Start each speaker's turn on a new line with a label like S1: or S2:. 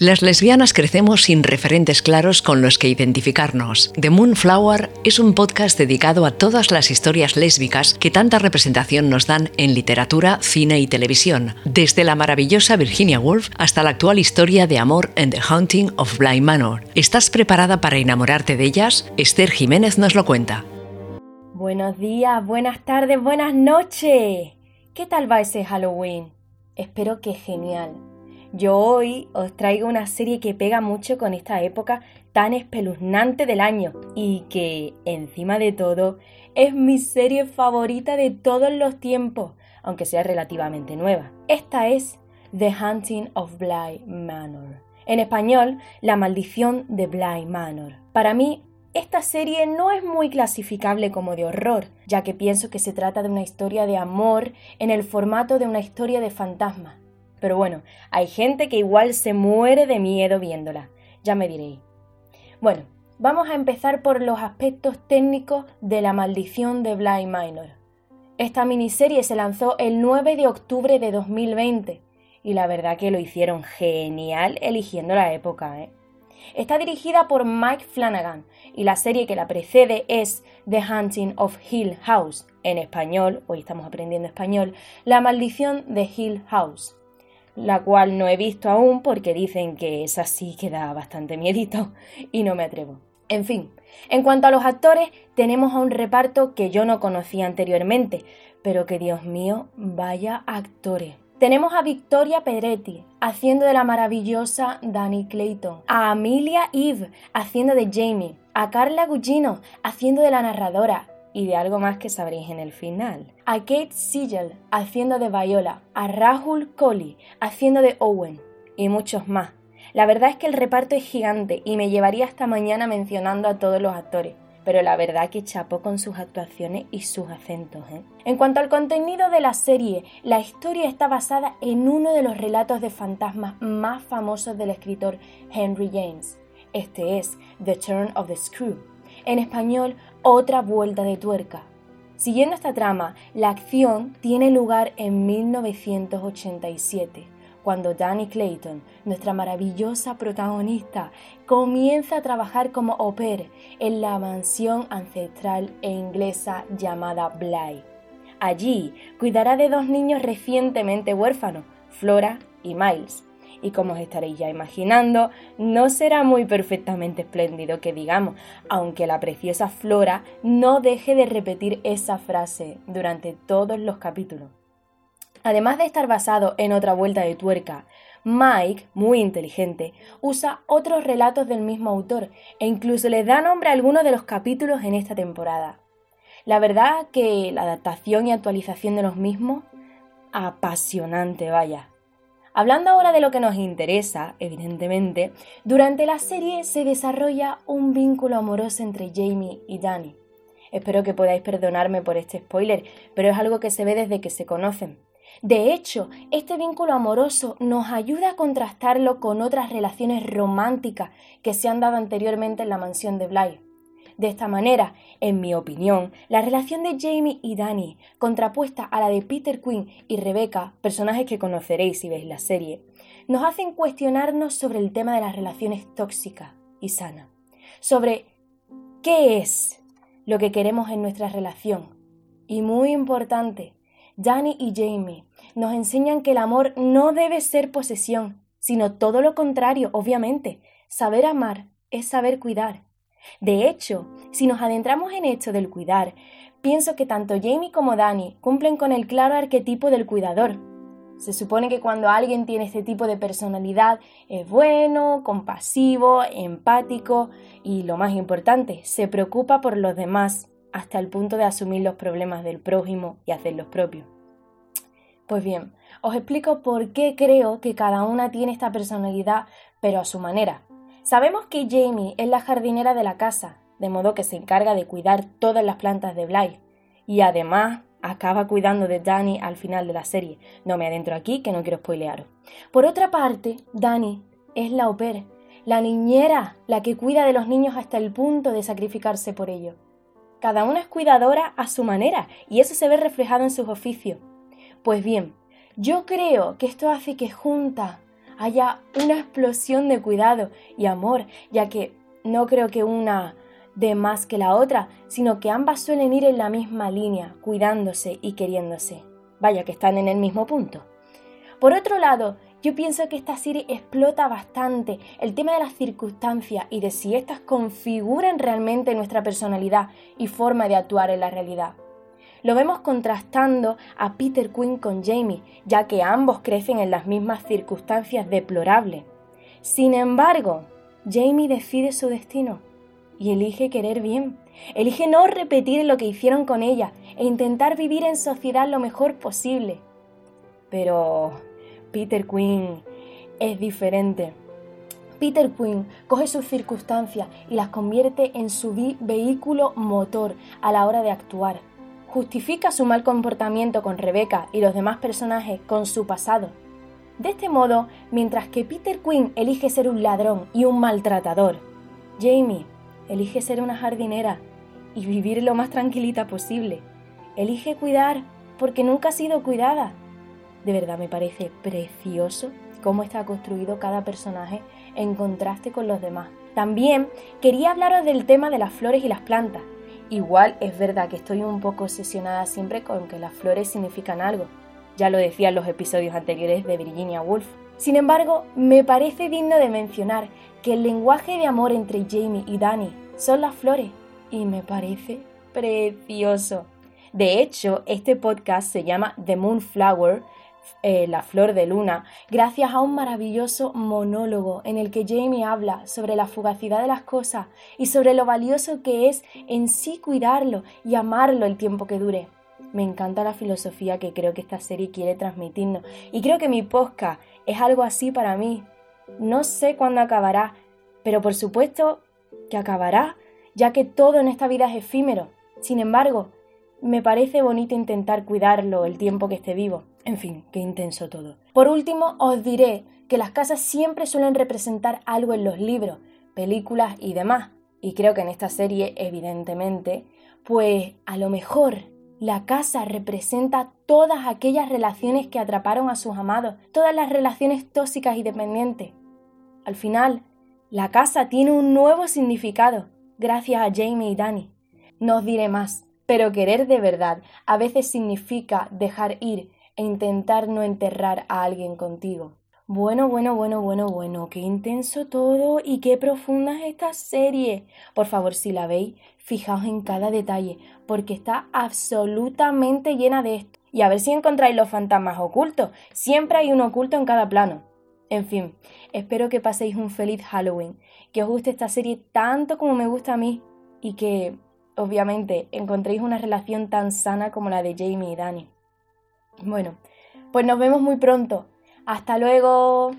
S1: Las lesbianas crecemos sin referentes claros con los que identificarnos. The Moonflower es un podcast dedicado a todas las historias lésbicas que tanta representación nos dan en literatura, cine y televisión, desde la maravillosa Virginia Woolf hasta la actual historia de amor en The Haunting of Bly Manor. ¿Estás preparada para enamorarte de ellas? Esther Jiménez nos lo cuenta.
S2: Buenos días, buenas tardes, buenas noches. ¿Qué tal va ese Halloween? Espero que genial. Yo hoy os traigo una serie que pega mucho con esta época tan espeluznante del año y que, encima de todo, es mi serie favorita de todos los tiempos, aunque sea relativamente nueva. Esta es The Hunting of Bly Manor. En español, La maldición de Bly Manor. Para mí, esta serie no es muy clasificable como de horror, ya que pienso que se trata de una historia de amor en el formato de una historia de fantasmas pero bueno, hay gente que igual se muere de miedo viéndola. Ya me diréis. Bueno, vamos a empezar por los aspectos técnicos de la maldición de Bly Minor. Esta miniserie se lanzó el 9 de octubre de 2020 y la verdad que lo hicieron genial eligiendo la época. ¿eh? Está dirigida por Mike Flanagan y la serie que la precede es The Hunting of Hill House, en español, hoy estamos aprendiendo español, La maldición de Hill House la cual no he visto aún porque dicen que es así que da bastante miedito y no me atrevo. En fin, en cuanto a los actores, tenemos a un reparto que yo no conocía anteriormente, pero que Dios mío, vaya actores. Tenemos a Victoria Pedretti haciendo de la maravillosa Dani Clayton, a Amelia Eve haciendo de Jamie, a Carla Gugino haciendo de la narradora, y de algo más que sabréis en el final. A Kate Siegel haciendo de Viola, a Rahul Kohli haciendo de Owen y muchos más. La verdad es que el reparto es gigante y me llevaría hasta mañana mencionando a todos los actores, pero la verdad que chapó con sus actuaciones y sus acentos. ¿eh? En cuanto al contenido de la serie, la historia está basada en uno de los relatos de fantasmas más famosos del escritor Henry James. Este es The Turn of the Screw, en español, otra vuelta de tuerca. Siguiendo esta trama, la acción tiene lugar en 1987, cuando Danny Clayton, nuestra maravillosa protagonista, comienza a trabajar como au pair en la mansión ancestral e inglesa llamada Bly. Allí cuidará de dos niños recientemente huérfanos, Flora y Miles, y como os estaréis ya imaginando, no será muy perfectamente espléndido que digamos, aunque la preciosa Flora no deje de repetir esa frase durante todos los capítulos. Además de estar basado en otra vuelta de tuerca, Mike, muy inteligente, usa otros relatos del mismo autor e incluso le da nombre a algunos de los capítulos en esta temporada. La verdad que la adaptación y actualización de los mismos, apasionante, vaya. Hablando ahora de lo que nos interesa, evidentemente, durante la serie se desarrolla un vínculo amoroso entre Jamie y Danny. Espero que podáis perdonarme por este spoiler, pero es algo que se ve desde que se conocen. De hecho, este vínculo amoroso nos ayuda a contrastarlo con otras relaciones románticas que se han dado anteriormente en la mansión de Bly. De esta manera, en mi opinión, la relación de Jamie y Danny, contrapuesta a la de Peter Quinn y Rebecca, personajes que conoceréis si veis la serie, nos hacen cuestionarnos sobre el tema de las relaciones tóxicas y sanas, sobre qué es lo que queremos en nuestra relación. Y muy importante, Danny y Jamie nos enseñan que el amor no debe ser posesión, sino todo lo contrario, obviamente. Saber amar es saber cuidar de hecho, si nos adentramos en esto del cuidar, pienso que tanto Jamie como Danny cumplen con el claro arquetipo del cuidador. Se supone que cuando alguien tiene este tipo de personalidad es bueno, compasivo, empático y, lo más importante, se preocupa por los demás hasta el punto de asumir los problemas del prójimo y hacer los propios. Pues bien, os explico por qué creo que cada una tiene esta personalidad, pero a su manera. Sabemos que Jamie es la jardinera de la casa, de modo que se encarga de cuidar todas las plantas de Bly. Y además acaba cuidando de Danny al final de la serie. No me adentro aquí, que no quiero spoilearos. Por otra parte, Danny es la au la niñera, la que cuida de los niños hasta el punto de sacrificarse por ellos. Cada una es cuidadora a su manera, y eso se ve reflejado en sus oficios. Pues bien, yo creo que esto hace que juntas haya una explosión de cuidado y amor, ya que no creo que una de más que la otra, sino que ambas suelen ir en la misma línea, cuidándose y queriéndose. Vaya que están en el mismo punto. Por otro lado, yo pienso que esta serie explota bastante el tema de las circunstancias y de si éstas configuran realmente nuestra personalidad y forma de actuar en la realidad. Lo vemos contrastando a Peter Quinn con Jamie, ya que ambos crecen en las mismas circunstancias deplorables. Sin embargo, Jamie decide su destino y elige querer bien. Elige no repetir lo que hicieron con ella e intentar vivir en sociedad lo mejor posible. Pero Peter Quinn es diferente. Peter Quinn coge sus circunstancias y las convierte en su vehículo motor a la hora de actuar. Justifica su mal comportamiento con Rebecca y los demás personajes con su pasado. De este modo, mientras que Peter Quinn elige ser un ladrón y un maltratador, Jamie elige ser una jardinera y vivir lo más tranquilita posible. Elige cuidar porque nunca ha sido cuidada de verdad me parece precioso cómo está construido cada personaje en contraste con los demás. También quería hablaros del tema de las flores y las plantas. Igual es verdad que estoy un poco obsesionada siempre con que las flores significan algo. Ya lo decía en los episodios anteriores de Virginia Woolf. Sin embargo, me parece digno de mencionar que el lenguaje de amor entre Jamie y Danny son las flores y me parece precioso. De hecho, este podcast se llama The Moonflower eh, la Flor de Luna, gracias a un maravilloso monólogo en el que Jamie habla sobre la fugacidad de las cosas y sobre lo valioso que es en sí cuidarlo y amarlo el tiempo que dure. Me encanta la filosofía que creo que esta serie quiere transmitirnos y creo que mi podcast es algo así para mí. No sé cuándo acabará, pero por supuesto que acabará, ya que todo en esta vida es efímero. Sin embargo, me parece bonito intentar cuidarlo el tiempo que esté vivo. En fin, qué intenso todo. Por último, os diré que las casas siempre suelen representar algo en los libros, películas y demás. Y creo que en esta serie, evidentemente, pues a lo mejor la casa representa todas aquellas relaciones que atraparon a sus amados, todas las relaciones tóxicas y dependientes. Al final, la casa tiene un nuevo significado, gracias a Jamie y Danny. No os diré más, pero querer de verdad a veces significa dejar ir e intentar no enterrar a alguien contigo. Bueno, bueno, bueno, bueno, bueno, qué intenso todo y qué profunda es esta serie. Por favor, si la veis, fijaos en cada detalle, porque está absolutamente llena de esto. Y a ver si encontráis los fantasmas ocultos. Siempre hay un oculto en cada plano. En fin, espero que paséis un feliz Halloween, que os guste esta serie tanto como me gusta a mí y que, obviamente, encontréis una relación tan sana como la de Jamie y Danny. Bueno, pues nos vemos muy pronto. Hasta luego.